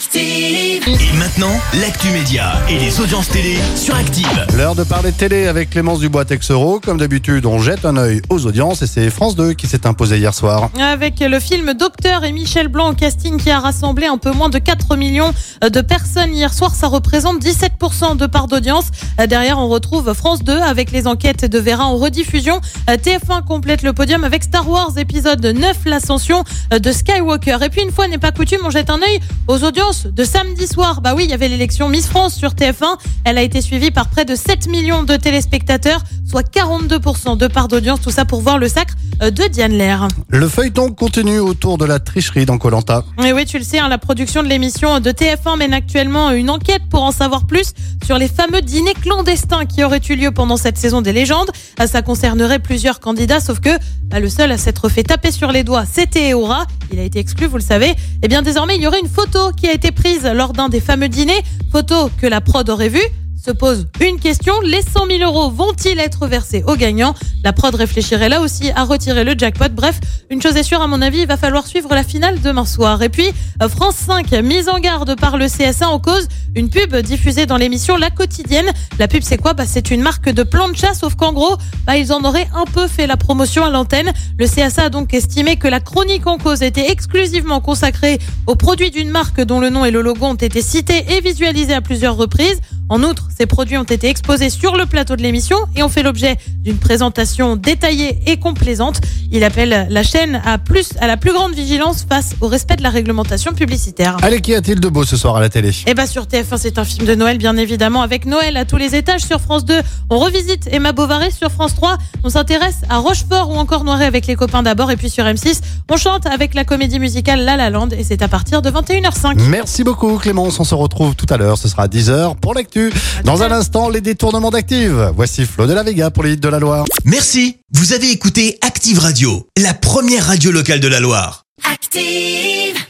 Active. Et maintenant, l'actu média et les audiences télé sur Active. L'heure de parler télé avec Clémence Dubois Texero. Comme d'habitude, on jette un œil aux audiences et c'est France 2 qui s'est imposé hier soir. Avec le film Docteur et Michel Blanc au casting qui a rassemblé un peu moins de 4 millions de personnes hier soir, ça représente 17% de part d'audience. Derrière, on retrouve France 2 avec les enquêtes de Véra en rediffusion. TF1 complète le podium avec Star Wars épisode 9, l'ascension de Skywalker. Et puis une fois n'est pas coutume, on jette un œil aux audiences de samedi soir. Bah oui, il y avait l'élection Miss France sur TF1. Elle a été suivie par près de 7 millions de téléspectateurs, soit 42% de part d'audience. Tout ça pour voir le sacre de Diane Lair. Le feuilleton continue autour de la tricherie dans Colanta. Et oui, tu le sais, hein, la production de l'émission de TF1 mène actuellement une enquête pour en savoir plus sur les fameux dîners clandestins qui auraient eu lieu pendant cette saison des légendes. Ah, Ça concernerait plusieurs candidats, sauf que bah, le seul à s'être fait taper sur les doigts, c'était Eora. Il a été exclu, vous le savez. Et bien désormais, il y aurait une photo qui a été prise lors d'un des fameux dîners, photo que la prod aurait vue se pose une question. Les 100 000 euros vont-ils être versés aux gagnants? La prod réfléchirait là aussi à retirer le jackpot. Bref, une chose est sûre, à mon avis, il va falloir suivre la finale demain soir. Et puis, euh, France 5, mise en garde par le CSA en cause une pub diffusée dans l'émission La Quotidienne. La pub, c'est quoi? Bah, C'est une marque de plancha, sauf qu'en gros, bah, ils en auraient un peu fait la promotion à l'antenne. Le CSA a donc estimé que la chronique en cause était exclusivement consacrée aux produits d'une marque dont le nom et le logo ont été cités et visualisés à plusieurs reprises. En outre, ces produits ont été exposés sur le plateau de l'émission et ont fait l'objet d'une présentation détaillée et complaisante. Il appelle la chaîne à plus, à la plus grande vigilance face au respect de la réglementation publicitaire. Allez, qu'y a-t-il de beau ce soir à la télé? Et bah sur TF1, c'est un film de Noël, bien évidemment, avec Noël à tous les étages. Sur France 2, on revisite Emma Bovary. Sur France 3, on s'intéresse à Rochefort ou encore Noiret avec les copains d'abord. Et puis sur M6, on chante avec la comédie musicale La La Land. Et c'est à partir de 21h05. Merci beaucoup Clémence, on se retrouve tout à l'heure, ce sera à 10h pour l'actu. Dans un instant, les détournements d'Active. Voici Flo de la Vega pour les hits de la Loire. Merci, vous avez écouté Active Radio, la première radio locale de la Loire. Active.